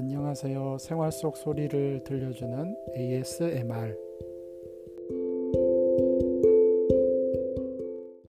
안녕하세요. 생활 속 소리를 들려주는 ASMR